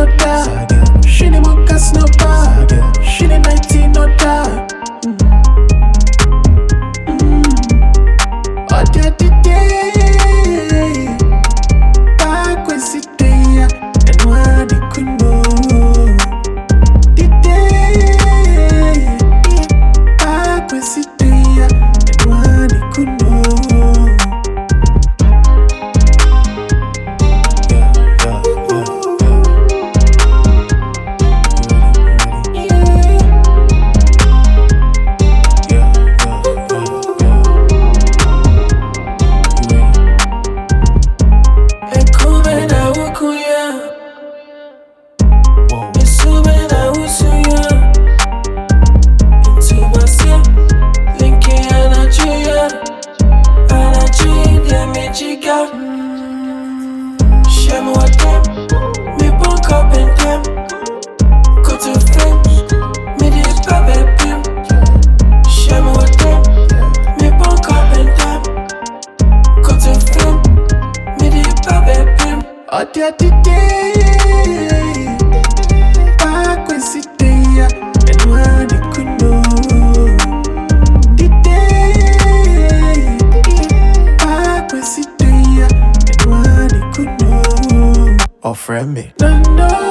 go down. regarde. Chez moi, t'aimes, mais pas encore ben t'aimes. Quand tu fais, mais dis pas belle plume. Chez moi, t'aimes, mais pas encore ben t'aimes. Quand tu fais, mais dis pas belle plume. Oh, t'es à or friend me.